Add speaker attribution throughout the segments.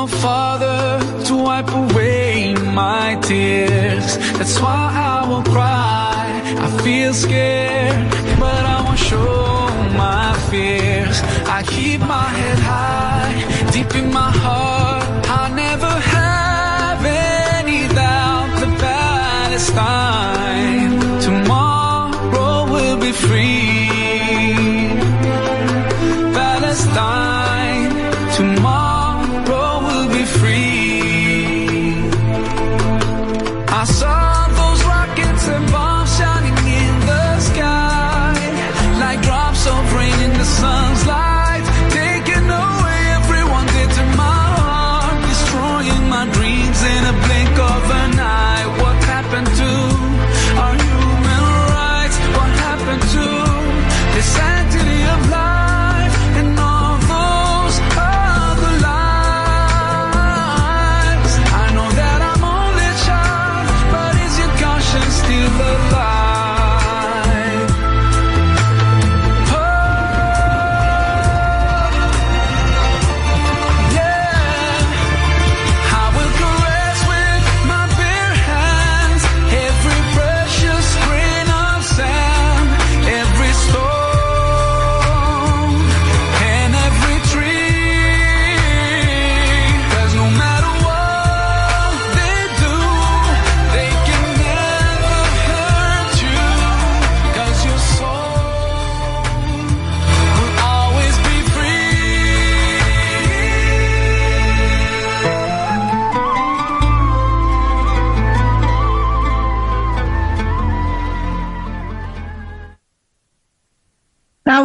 Speaker 1: no father to wipe away my tears. That's why I will cry. I feel scared, but I won't show my fears. I keep my head high, deep in my heart.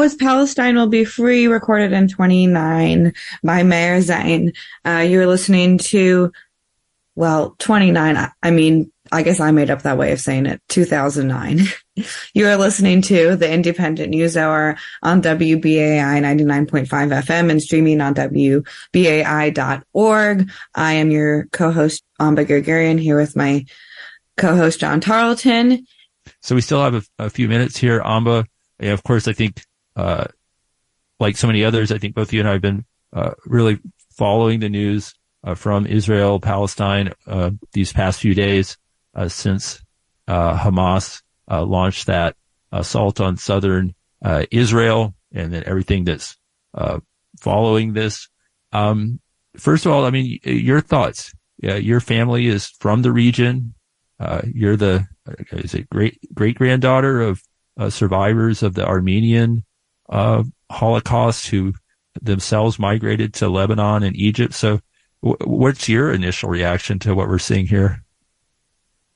Speaker 2: Was Palestine Will Be Free, recorded in 29 by Maher Zain. Uh, you're listening to, well, 29. I- mean, I guess I made up that way of saying it. 2009. you are listening to the Indypendent News Hour on WBAI 99.5 FM and streaming on WBAI.org. I am your co-host, Amba Guerguerian, here with my co-host, John Tarleton.
Speaker 3: So we still have a, a few minutes here, Amba. And of course, I think, uh, like so many others, I think both you and I have been, uh, really following the news, uh, from Israel, Palestine, uh, these past few days, uh, since, uh, Hamas, uh, launched that assault on southern, uh, Israel and then everything that's, uh, following this. Um, first of all, I mean, your thoughts. Your family is from the region. Uh, you're the, is it great, great granddaughter of, survivors of the Armenian uh, Holocaust who themselves migrated to Lebanon and Egypt. So, w- what's your initial reaction to what we're seeing here?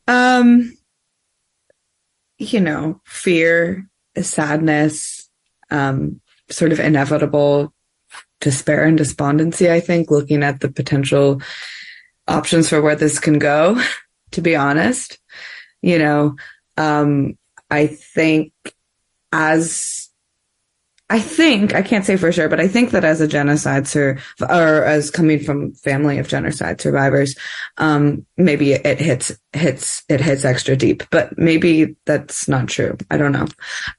Speaker 2: Um, you know, fear, sadness, um, sort of inevitable despair and despondency, I think, looking at the potential options for where this can go, to be honest. You know, um, I think as I think I can't say for sure, but I think that as a genocide sur or as coming from family of genocide survivors, um, maybe it hits hits it hits extra deep. But maybe that's not true. I don't know.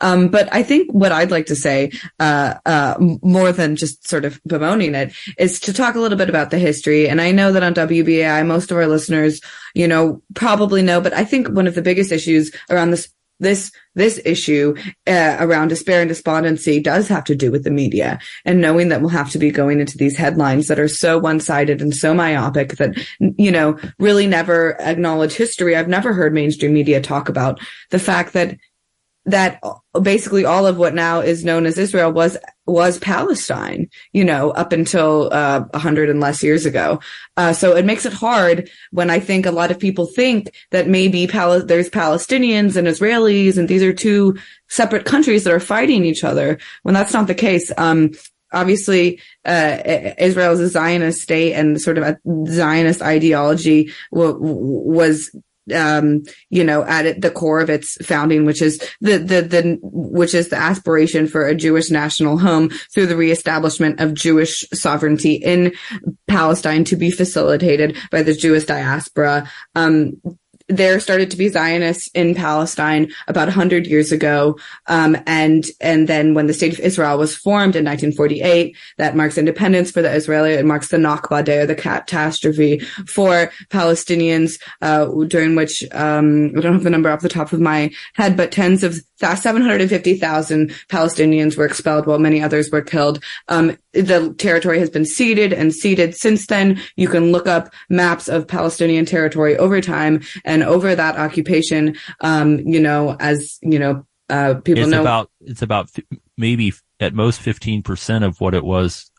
Speaker 2: Um, but I think what I'd like to say, uh, uh, more than just sort of bemoaning it, is to talk a little bit about the history. And I know that on WBAI, most of our listeners, you know, probably know, but I think one of the biggest issues around this this this issue uh, around despair and despondency does have to do with the media and knowing that we'll have to be going into these headlines that are so one-sided and so myopic that you know really never acknowledge history. I've never heard mainstream media talk about the fact that that basically all of what now is known as Israel was was Palestine, you know, up until uh, a hundred and less years ago. Uh, so it makes it hard when I think a lot of people think that maybe Pal- there's Palestinians and Israelis, and these are two separate countries that are fighting each other. When that's not the case. Um, obviously, uh, Israel is a Zionist state, and sort of a Zionist ideology w- was um, you know, at the core of its founding, which is the, the, the, which is the aspiration for a Jewish national home through the reestablishment of Jewish sovereignty in Palestine to be facilitated by the Jewish diaspora. Um, there started to be Zionists in Palestine about 100 years ago. Um, and, and then when the state of Israel was formed in 1948, that marks independence for the Israeli, it marks the Nakba Day or the catastrophe for Palestinians, uh, during which, um, I don't have the number off the top of my head, but tens of 750,000 Palestinians were expelled while many others were killed. Um, the territory has been ceded and ceded since then. You can look up maps of Palestinian territory over time and over that occupation. Um, you know, as you know, uh, people
Speaker 3: it's
Speaker 2: know
Speaker 3: about it's about maybe at most fifteen percent of what it was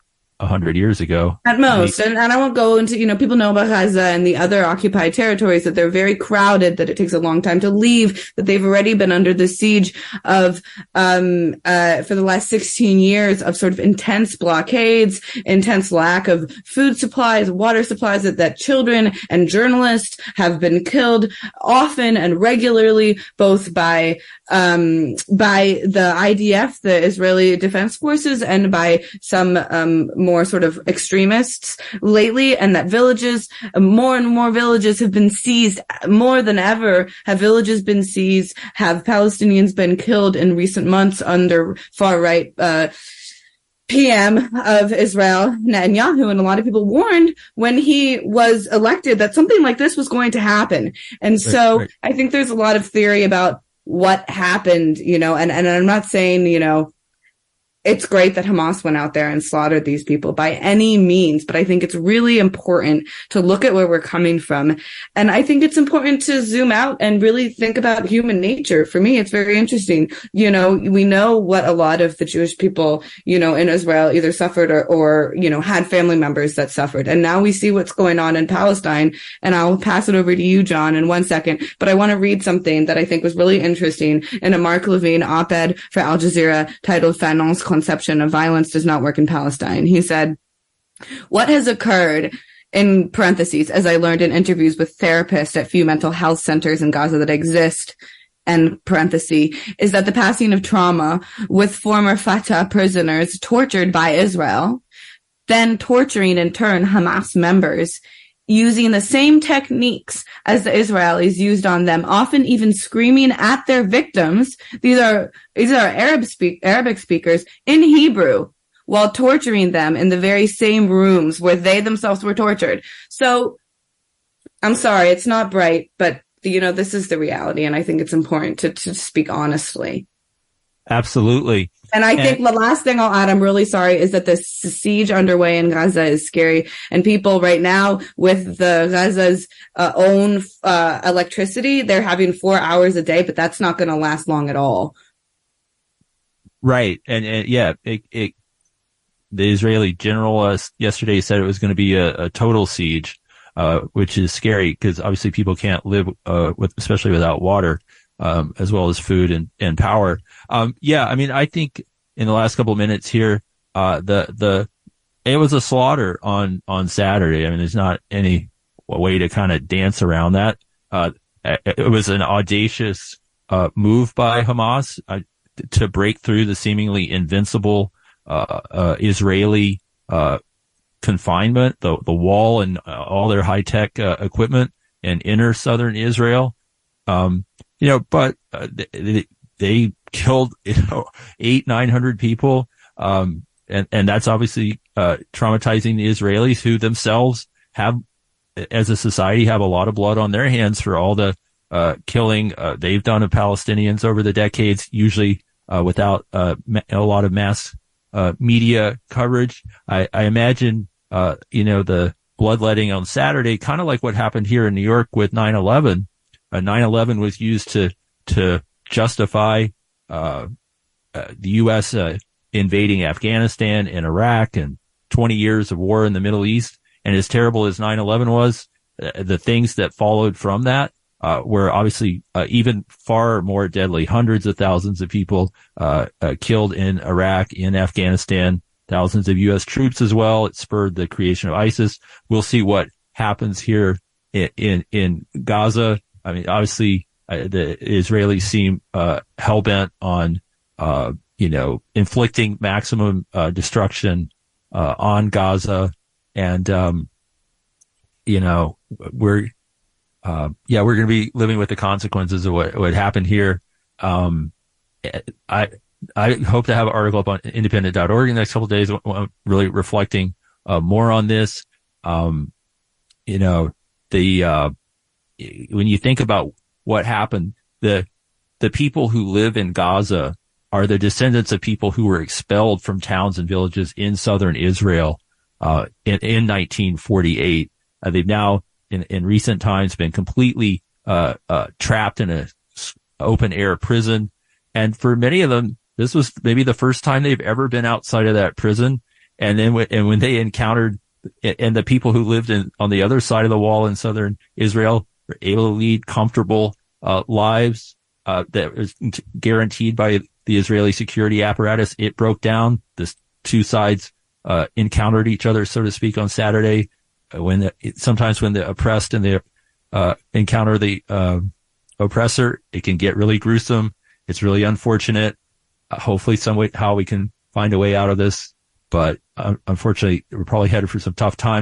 Speaker 3: a hundred years ago.
Speaker 2: At most. And, and I won't go into, you know, people know about Gaza and the other occupied territories that they're very crowded, that it takes a long time to leave, that they've already been under the siege of, um, uh, for the last 16 years of sort of intense blockades, intense lack of food supplies, water supplies, that, that children and journalists have been killed often and regularly, both by, um, by the IDF, the Israeli Defense Forces, and by some, um, more more sort of extremists lately and that villages, more and more villages have been seized more than ever have villages been seized, have Palestinians been killed in recent months under far right, uh, PM of Israel, Netanyahu, and a lot of people warned when he was elected that something like this was going to happen. And so right. I think there's a lot of theory about what happened, you know, and, and I'm not saying, you know, it's great that Hamas went out there and slaughtered these people by any means, but I think it's really important to look at where we're coming from. And I think it's important to zoom out and really think about human nature. For me, it's very interesting. You know, we know what a lot of the Jewish people, you know, in Israel either suffered or, or, you know, had family members that suffered. And now we see what's going on in Palestine. And I'll pass it over to you, John, in one second. But I want to read something that I think was really interesting in a Mark LeVine op-ed for Al Jazeera titled Fanon's conception of violence does not work in Palestine. He said, what has occurred in parentheses, as I learned in interviews with therapists at few mental health centers in Gaza that exist, and parenthesis, is that the passing of trauma with former Fatah prisoners tortured by Israel, then torturing in turn Hamas members using the same techniques as the Israelis used on them, often even screaming at their victims. These are, these are Arab speak, Arabic speakers in Hebrew while torturing them in the very same rooms where they themselves were tortured. So I'm sorry, it's not bright, but you know, this is the reality. And I think it's important to, to speak honestly.
Speaker 3: Absolutely.
Speaker 2: And I and, think the last thing I'll add, I'm really sorry, is that the siege underway in Gaza is scary. And people right now with the Gaza's uh, own uh, electricity, they're having four hours a day, but that's not going to last long at all.
Speaker 3: Right. And, and yeah, it, it, the Israeli general uh, yesterday said it was going to be a, a total siege, uh, which is scary because obviously people can't live, uh, with, especially without water um, as well as food and, and power. Um, yeah, I mean, I think in the last couple of minutes here, uh, the, the, it was a slaughter on, on Saturday. I mean, there's not any way to kind of dance around that. Uh, it was an audacious, uh, move by Hamas, uh, to break through the seemingly invincible, uh, uh, Israeli, confinement, the, the wall and all their high tech, equipment and enter southern Israel. Um, you know, but uh, they, they, killed, you know, eight, 900 people. Um, and, and that's obviously, uh, traumatizing the Israelis who themselves have, as a society, have a lot of blood on their hands for all the, uh, killing, uh, they've done of Palestinians over the decades, usually, uh, without, uh, a lot of mass, media coverage. I, I imagine, uh, you know, the bloodletting on Saturday, kind of like what happened here in New York with 9-11, uh, 9/11 was used to to justify uh, uh, the U.S. Uh, invading Afghanistan and Iraq and 20 years of war in the Middle East. And as terrible as 9/11 was, uh, the things that followed from that uh, were obviously even far more deadly. Hundreds of thousands of people killed in Iraq, in Afghanistan, thousands of U.S. troops as well. It spurred the creation of ISIS. We'll see what happens here in, in, in Gaza. I mean, obviously, uh, the Israelis seem uh, hell bent on, uh, you know, inflicting maximum uh, destruction uh, on Gaza, and um, you know, we're uh, yeah, we're going to be living with the consequences of what, what happened here. Um, I, I hope to have an article up on indypendent.org in the next couple days, really reflecting, more on this. Um, you know, the, uh, when you think about what happened, the, the people who live in Gaza are the descendants of people who were expelled from towns and villages in southern Israel, uh, in, in 1948. Uh, they've now, in, in recent times, been completely, uh, uh, trapped in a open air prison. And for many of them, this was maybe the first time they've ever been outside of that prison. And then when, and when they encountered and the people who lived in on the other side of the wall in southern Israel were able to lead comfortable uh, lives uh, that was guaranteed by the Israeli security apparatus. It broke down. The two sides uh, encountered each other, so to speak, on Saturday. Uh, when the, sometimes when the oppressed and the uh, encounter the um, oppressor, it can get really gruesome. It's really unfortunate. Uh, hopefully, some way how we can find a way out of this. But unfortunately, we're probably headed for some tough times.